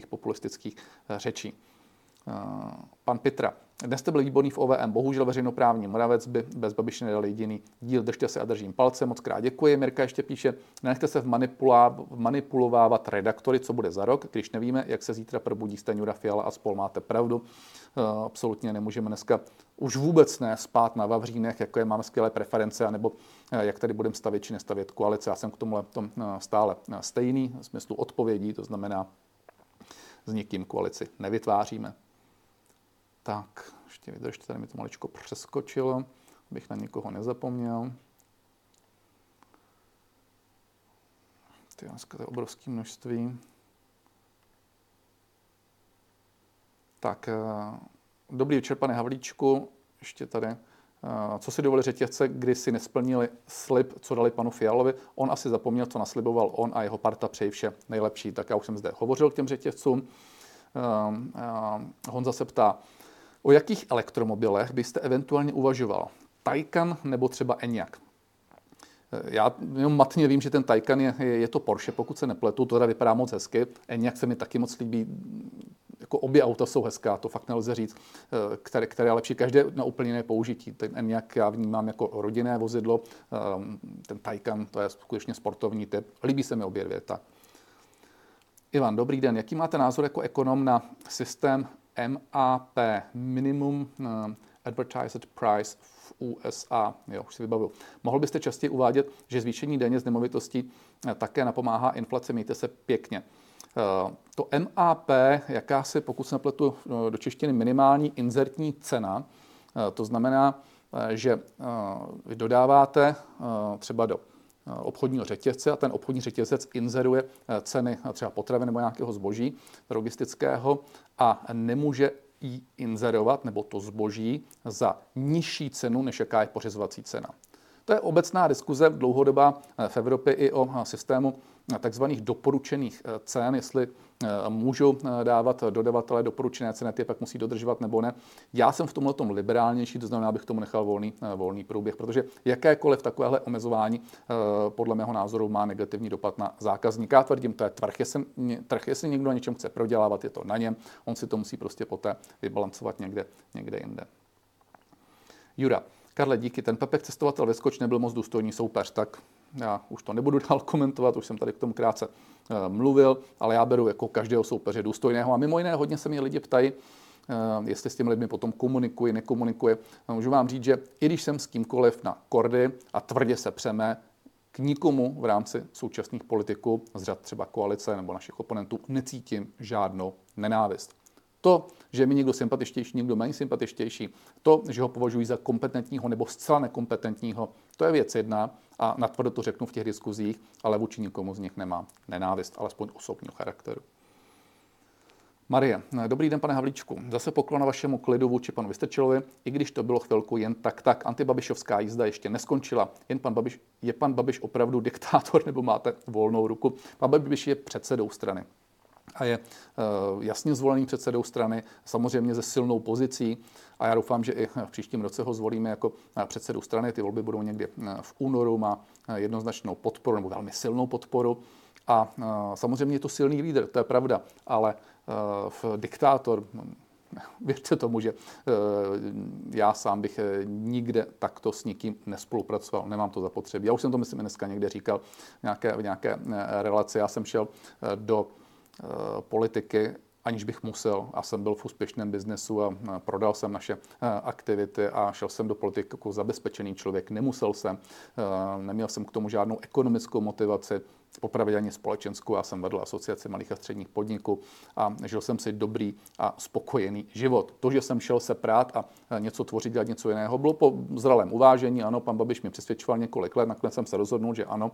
populistických řečí. Pan Pitra. Dnes jste byl výborný v OVM, bohužel veřejnoprávní Moravec by bez Babiše nedal jediný díl. Držte se a držím palce, moc krát děkuji. Mirka ještě píše, nenechte se manipulovávat redaktory, co bude za rok, když nevíme, jak se zítra probudí Staňura Fiala a spol. Máte pravdu. Eh, absolutně nemůžeme dneska už vůbec ne spát na Vavřínech, jako je máme skvělé preference, nebo eh, jak tady budeme stavět či nestavět koalice. Já jsem k tomu tom eh, stále stejný, v smyslu odpovědí, to znamená, s někým koalici nevytváříme. Tak, ještě vydržte, tady mi to maličko přeskočilo, abych na nikoho nezapomněl. Ty to je obrovské množství. Tak, eh, dobrý večer, pane Havlíčku. Ještě tady. Eh, co si dovolili řetězce, kdy si nesplnili slib, co dali panu Fialovi? On asi zapomněl, co nasliboval on a jeho parta přeji vše nejlepší. Tak já už jsem zde hovořil k těm řetězcům. Eh, Honza se ptá, o jakých elektromobilech byste eventuálně uvažoval? Taycan nebo třeba Enyaq? Já jenom matně vím, že ten Taycan je, je, to Porsche, pokud se nepletu, to teda vypadá moc hezky. Enyaq se mi taky moc líbí, jako obě auta jsou hezká, to fakt nelze říct, eh, které, které je lepší, každé na úplně jiné použití. Ten Enyaq já vnímám jako rodinné vozidlo, ehm, ten Taycan to je skutečně sportovní typ. Líbí se mi obě dvě. Tak. Ivan, dobrý den. Jaký máte názor jako ekonom na systém MAP, Minimum uh, Advertised Price v USA? Jo, už si vybavuju. Mohl byste častěji uvádět, že zvýšení daně z nemovitostí eh, také napomáhá inflaci? Mějte se pěkně. Uh, to MAP, jakási, pokud se nepletu do češtiny, minimální inzertní cena, to znamená, že vy dodáváte třeba do obchodního řetězce a ten obchodní řetězec inzeruje ceny třeba potravy nebo nějakého zboží logistického a nemůže jí inzerovat nebo to zboží za nižší cenu, než jaká je pořizovací cena. To je obecná diskuze dlouhodobá v Evropě i o systému takzvaných doporučených cen, jestli můžou dávat dodavatele doporučené ceny, ty pak musí dodržovat nebo ne. Já jsem v tomhle tom liberálnější, to znamená, abych tomu nechal volný, volný průběh, protože jakékoliv takovéhle omezování podle mého názoru má negativní dopad na zákazníka. Tvrdím, to je trh, jestli, trh, jestli někdo na něčem chce prodělávat, je to na něm, on si to musí prostě poté vybalancovat někde, někde jinde. Jura, Karle, díky. Ten Pepek cestovatel ve Skoč nebyl moc důstojný soupeř, tak já už to nebudu dál komentovat, už jsem tady k tomu krátce uh, mluvil, ale já beru jako každého soupeře důstojného. A mimo jiné, hodně se mě lidi ptají, uh, jestli s těmi lidmi potom komunikuji, nekomunikuje. Můžu vám říct, že i když jsem s kýmkoliv na kordy a tvrdě se přeme, k nikomu v rámci současných politiků z řad třeba koalice nebo našich oponentů necítím žádnou nenávist. To, že je mi někdo sympatičtější, někdo méně sympatičtější, to, že ho považují za kompetentního nebo zcela nekompetentního, to je věc jedna a natvrdo to řeknu v těch diskuzích, ale vůči nikomu z nich nemám nenávist, alespoň osobního charakteru. Marie, dobrý den, pane Havlíčku. Zase poklona vašemu klidu vůči panu Vystrčilovi, i když to bylo chvilku jen tak, tak. Antibabišovská jízda ještě neskončila. Jen pan Babiš, je pan Babiš opravdu diktátor nebo máte volnou ruku? Pan Babiš je předsedou strany a je eh, jasně zvolený předsedou strany, samozřejmě ze silnou pozicí a já doufám, že i v příštím roce ho zvolíme jako eh, předsedu strany. Ty volby budou někdy eh, v únoru, má jednoznačnou podporu nebo velmi silnou podporu. A samozřejmě je to silný lídr, to je pravda, ale v diktátor, věřte tomu, že já sám bych nikde takto s nikým nespolupracoval, nemám to zapotřebí. Já už jsem to, myslím, dneska někde říkal v nějaké, v nějaké relaci. Já jsem šel do politiky, aniž bych musel. A jsem byl v úspěšném biznesu a prodal jsem naše eh, aktivity a šel jsem do politiky jako zabezpečený člověk. Nemusel jsem, eh, neměl jsem k tomu žádnou ekonomickou motivaci, popravit ani společenskou. Já jsem vedl asociaci malých a středních podniků a žil jsem si dobrý a spokojený život. To, že jsem šel se prát a něco tvořit, dělat něco jiného, bylo po zralém uvážení. Ano, pan Babiš mě přesvědčoval několik let, nakonec jsem se rozhodnul, že ano,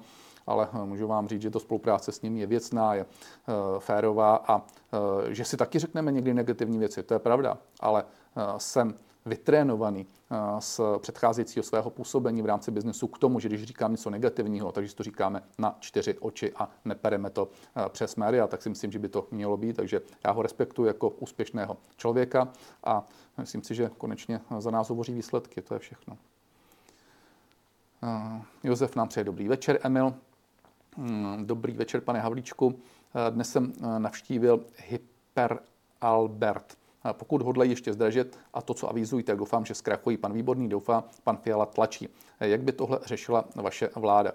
ale eh, můžu vám říct, že to spolupráce s ním je věcná, je uh, férová a uh, že si taky řekneme někdy negativní věci, to je pravda, ale jsem vytrénovaný z předcházejícího svého působení v rámci biznesu k tomu, že když říkám něco negativního, takže to říkáme na čtyři oči a nepereme to přes média, tak si myslím, že by to mělo být. Takže já ho respektuji jako úspěšného člověka a myslím si, že konečně za nás hovoří výsledky. To je všechno. Josef nám přeje dobrý večer, Emil. Hmm, dobrý večer, pane Havlíčku. Dnes jsem navštívil Hyper Albert. Pokud hodlají ještě zdražet a to, co avizují, tak doufám, že zkrachují. Pan Výborný doufá, pan Fiala tlačí. Jak by tohle řešila vaše vláda?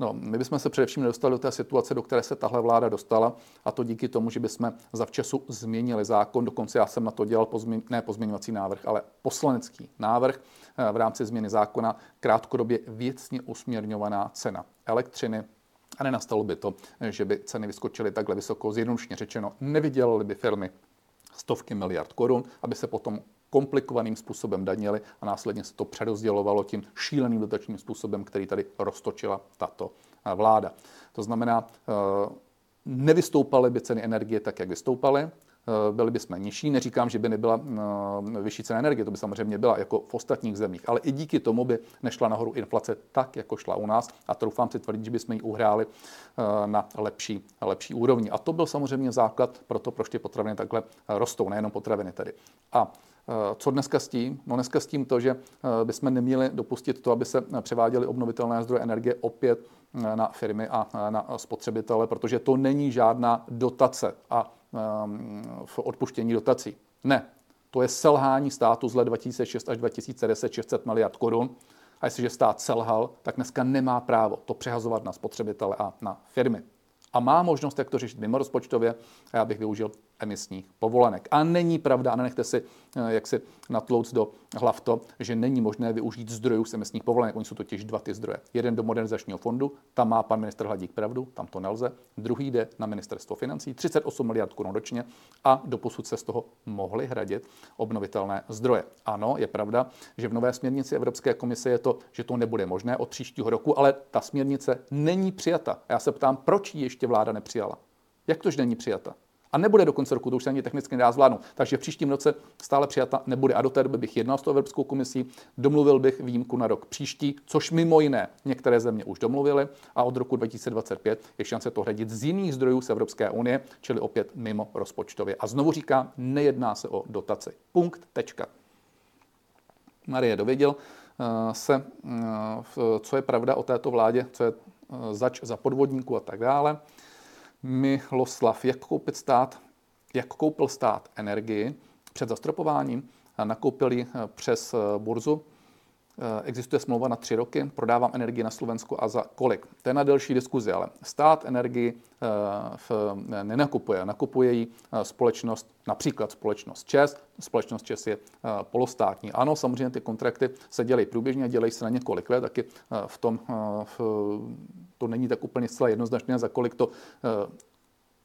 No, my bychom se především nedostali do té situace, do které se tahle vláda dostala, a to díky tomu, že bychom zavčasu změnili zákon. Dokonce já jsem na to dělal pozměň, ne pozměňovací návrh, ale poslanecký návrh eh, v rámci změny zákona krátkodobě věcně usměrňovaná cena elektřiny, a nenastalo by to, že by ceny vyskočily takhle vysoko, zjednodušně řečeno, nevydělaly by firmy stovky miliard korun, aby se potom komplikovaným způsobem danili a následně se to přerozdělovalo tím šíleným dotačním způsobem, který tady roztočila tato eh, vláda. To znamená, eh, nevystoupaly by ceny energie tak, jak vystoupaly, byli bychom nižší. Neříkám, že by nebyla eh, vyšší cena energie, to by samozřejmě byla jako v ostatních zemích, ale i díky tomu by nešla nahoru inflace tak, jako šla u nás a troufám si tvrdit, že bychom ji uhráli eh, na lepší, lepší úrovni. A to byl samozřejmě základ pro to, proč ty potraviny takhle rostou, nejenom potraviny tedy. A co dneska s tím? No dneska s tím to, že bychom neměli dopustit to, aby se převáděly obnovitelné zdroje energie opět na firmy a na spotřebitele, protože to není žádná dotace a v odpuštění dotací. Ne, to je selhání státu z let 2006 až 2010 600 miliard korun. A jestliže stát selhal, tak dneska nemá právo to přehazovat na spotřebitele a na firmy. A má možnost, jak to řešit mimo rozpočtově, a já bych využil emisních povolenek. A není pravda, a nenechte si eh, jak si natlouc do hlav to, že není možné využít zdrojů z emisních povolenek. Oni jsou totiž dva ty zdroje. Jeden do modernizačního fondu, tam má pan minister Hladík pravdu, tam to nelze. Druhý jde na ministerstvo financí, 38 miliard korun ročně a doposud se z toho mohly hradit obnovitelné zdroje. Ano, je pravda, že v nové směrnici Evropské komise je to, že to nebude možné od příštího roku, ale ta směrnice není přijata. Já se ptám, proč ji ještě vláda nepřijala? Jak to, že není přijata? A nebude do konce roku, to už se ani technicky nedá zvládnout. Takže v příštím roce stále přijata nebude. A do té doby bych jednal s tou Evropskou komisí, domluvil bych výjimku na rok příští, což mimo jiné některé země už domluvily. A od roku 2025 je šance to hradit z jiných zdrojů z Evropské unie, čili opět mimo rozpočtově. A znovu říkám, nejedná se o dotaci. Punkt, tečka. Marie dověděl eh, se, eh, co je pravda o této vládě, co je eh, zač za podvodníků a tak dále. Miloslav, jak koupit stát, jak koupil stát energii před zastropováním, nakoupil ji přes burzu, Eh, existuje smlouva na tři roky, prodávám energii na Slovensku a za kolik. To je na delší diskuzi, ale stát energii eh, nenakupuje. Nakupuje ji eh, společnost, například společnost ČES. Společnost ČES je polostátní. Ano, samozřejmě ty kontrakty se dělají průběžně, dělají se na několik let, taky v tom v, to není tak úplně zcela jednoznačné, za kolik to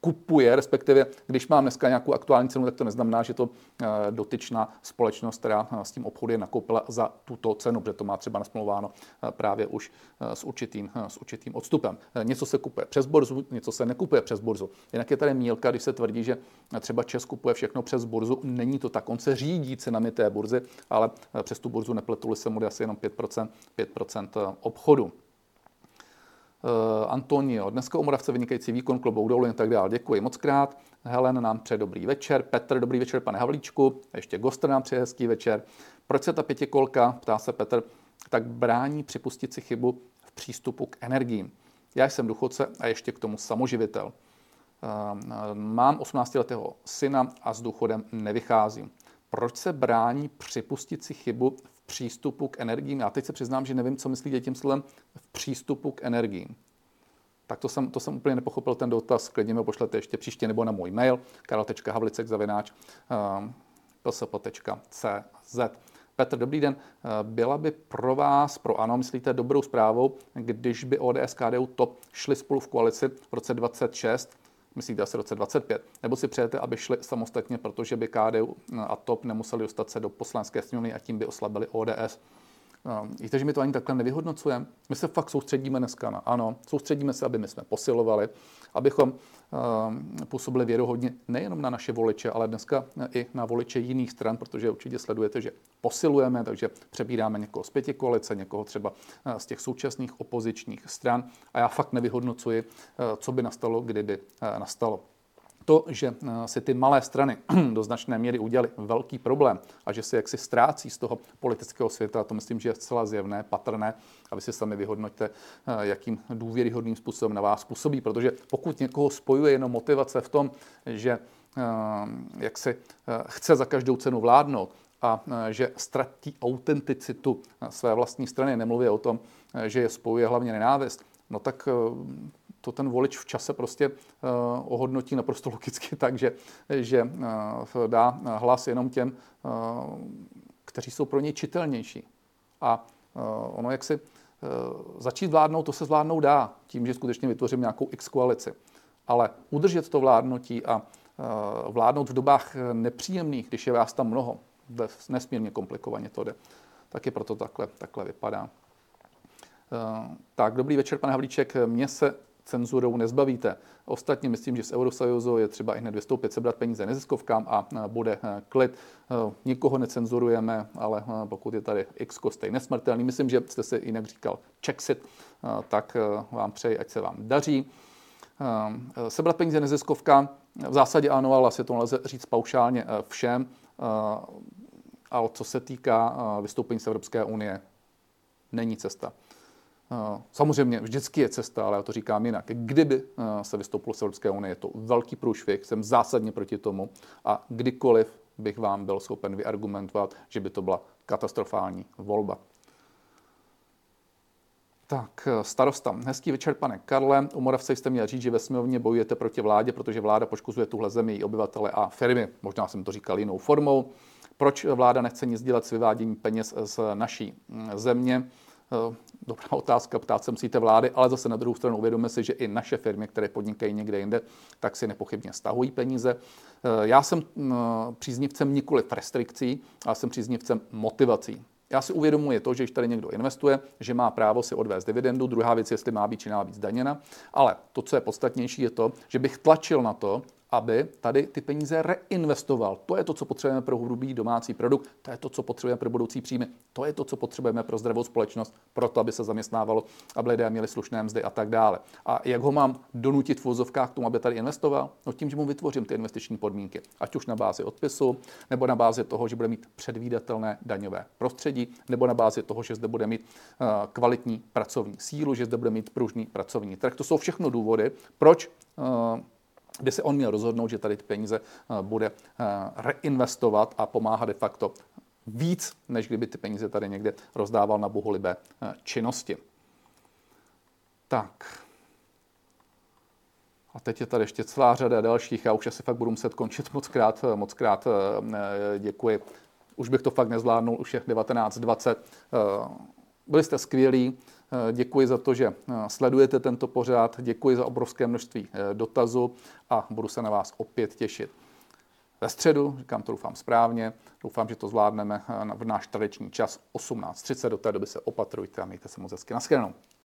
kupuje, respektive když mám dneska nějakou aktuální cenu, tak to neznamená, že to eh, dotyčná společnost, která eh, s tím obchoduje, nakoupila za tuto cenu, protože to má třeba nasmluváno eh, právě už s určitým, s určitým odstupem. Něco se kupuje přes burzu, něco se nekupuje přes burzu. Jinak je tady mílka, když se tvrdí, že třeba Čes kupuje všechno přes burzu. Není to tak. On se řídí cenami té burzy, ale přes tu burzu nepletuli se mu asi jenom 5%, 5% obchodu. Uh, Antonio, dneska u Moravce vynikající výkon, klobouk dolů a tak dále. Děkuji moc krát. Helen nám přeje dobrý večer. Petr, dobrý večer, pane Havlíčku. Ještě Goster nám přeje hezký večer. Proč se ta pětikolka, ptá se Petr, tak brání připustit si chybu v přístupu k energiím? Já jsem důchodce a ještě k tomu samoživitel. Uh, mám 18-letého syna a s důchodem nevycházím. Proč se brání připustit si chybu přístupu k energiím. Já teď se přiznám, že nevím, co myslíte tím slovem v přístupu k energiím. Tak to jsem, to jsem úplně nepochopil ten dotaz, klidně mi pošlete ještě příště nebo na můj mail karel.havlicek zavináč ehm, psp.cz. Petr, dobrý den. Ehm, byla by pro vás, pro ANO, myslíte, dobrou zprávou, když by ODS, KDU, TOP šli spolu v koalici v roce 26 myslíte asi roce 25, nebo si přejete, aby šli samostatně, protože by KDU a TOP nemuseli dostat se do poslanské sněmovny a tím by oslabili ODS. Víte, že my to ani takhle nevyhodnocujeme. My se fakt soustředíme dneska na ano, soustředíme se, aby my jsme posilovali, abychom ehm, působili věrohodně nejenom na naše voliče, ale dneska i na voliče jiných stran, protože určitě sledujete, že posilujeme, takže přebíráme někoho z pěti koalice, někoho třeba eh, z těch současných opozičních stran a já fakt nevyhodnocuji, eh, co by nastalo, kdyby eh, nastalo. To, že eh, si ty malé strany do značné míry udělali velký problém a že se jaksi ztrácí z toho politického světa, to myslím, že je zcela zjevné, patrné, aby si sami vyhodnoťte, eh, jakým důvěryhodným způsobem na vás působí. Protože pokud někoho spojuje jenom motivace v tom, že eh, jak si chce za každou cenu vládnout, a že ztratí autenticitu své vlastní strany, nemluvě o tom, že je spojuje hlavně nenávist, no tak to ten volič v čase prostě uh, ohodnotí naprosto logicky tak, že, že uh, dá hlas jenom těm, uh, kteří jsou pro něj čitelnější. A ono, jak si začít vládnout, to se zvládnout dá, tím, že skutečně vytvořím nějakou x koalici. Ale udržet to vládnutí a vládnout v dobách nepříjemných, když je vás tam mnoho, nesmírně komplikovaně to jde, taky proto takhle, takhle vypadá. Tak, dobrý večer, pane Havlíček. Mně se cenzurou nezbavíte. Ostatně myslím, že z Eurosajuzu je třeba i hned vystoupit, sebrat peníze neziskovkám a bude klid. Nikoho necenzurujeme, ale pokud je tady X kostej nesmrtelný, myslím, že jste se jinak říkal Czexit, tak vám přeji, ať se vám daří. Sebrat peníze neziskovkám, v zásadě ano, ale asi to nelze říct paušálně všem. Ale co se týká vystoupení z Evropské unie, není cesta. Eh, samozřejmě vždycky je cesta, ale já to říkám jinak. Kdyby eh, se vystoupilo z Evropské unie, je to velký průšvih, jsem zásadně proti tomu a kdykoliv bych vám byl schopen vyargumentovat, že by to byla katastrofální volba. Tak, eh, starosta. Hezký večer, pane Karle. U Moravce jste měl říct, že ve sněmovně bojujete proti vládě, protože vláda poškozuje tuhle zemi, její obyvatele a firmy. Možná jsem to říkal jinou formou. Proč vláda nechce nic dělat s vyváděním peněz z naší mm, země? Eh, dobrá otázka, ptát se musíte vlády, ale zase na druhou stranu uvědomíme si, že i naše firmy, které podnikají někde jinde, tak si nepochybně stahují peníze. Eh, já jsem mm, příznivcem nikoli restrikcí, ale jsem příznivcem motivací. Já si uvědomuji to, že když tady někdo investuje, že má právo si odvést dividendu, druhá věc, jestli má být či má být zdaněna, ale to, co je podstatnější, je to, že bych tlačil na to, aby tady ty peníze reinvestoval. To je to, co potřebujeme pro hrubý domácí produkt, to je to, co potřebujeme pro budoucí příjmy, to je to, co potřebujeme pro zdravou společnost, pro to, aby se zaměstnávalo, aby lidé měli slušné mzdy a tak dále. A jak ho mám donutit v vozovkách k tomu, aby tady investoval? No tím, že mu vytvořím ty investiční podmínky, ať už na bázi odpisu, nebo na bázi toho, že bude mít předvídatelné daňové prostředí, nebo na bázi toho, že zde bude mít uh, kvalitní pracovní sílu, že zde bude mít pružný pracovní trh. To jsou všechno důvody, proč uh, by se on měl rozhodnout, že tady ty peníze uh, bude reinvestovat a pomáhat de facto víc, než kdyby ty peníze tady někde rozdával na bohulibé činnosti. Tak. A teď je tady ještě celá řada dalších. Já už asi fakt budu muset končit. Moc krát, moc krát děkuji. Už bych to fakt nezvládnul, už je 19.20. Byli jste skvělí. Děkuji za to, že sledujete tento pořád. Děkuji za obrovské množství dotazů a budu se na vás opět těšit ve středu, říkám to doufám správně, doufám, že to zvládneme v náš tradiční čas 18.30, do té doby se opatrujte a mějte se moc hezky. Naschledanou.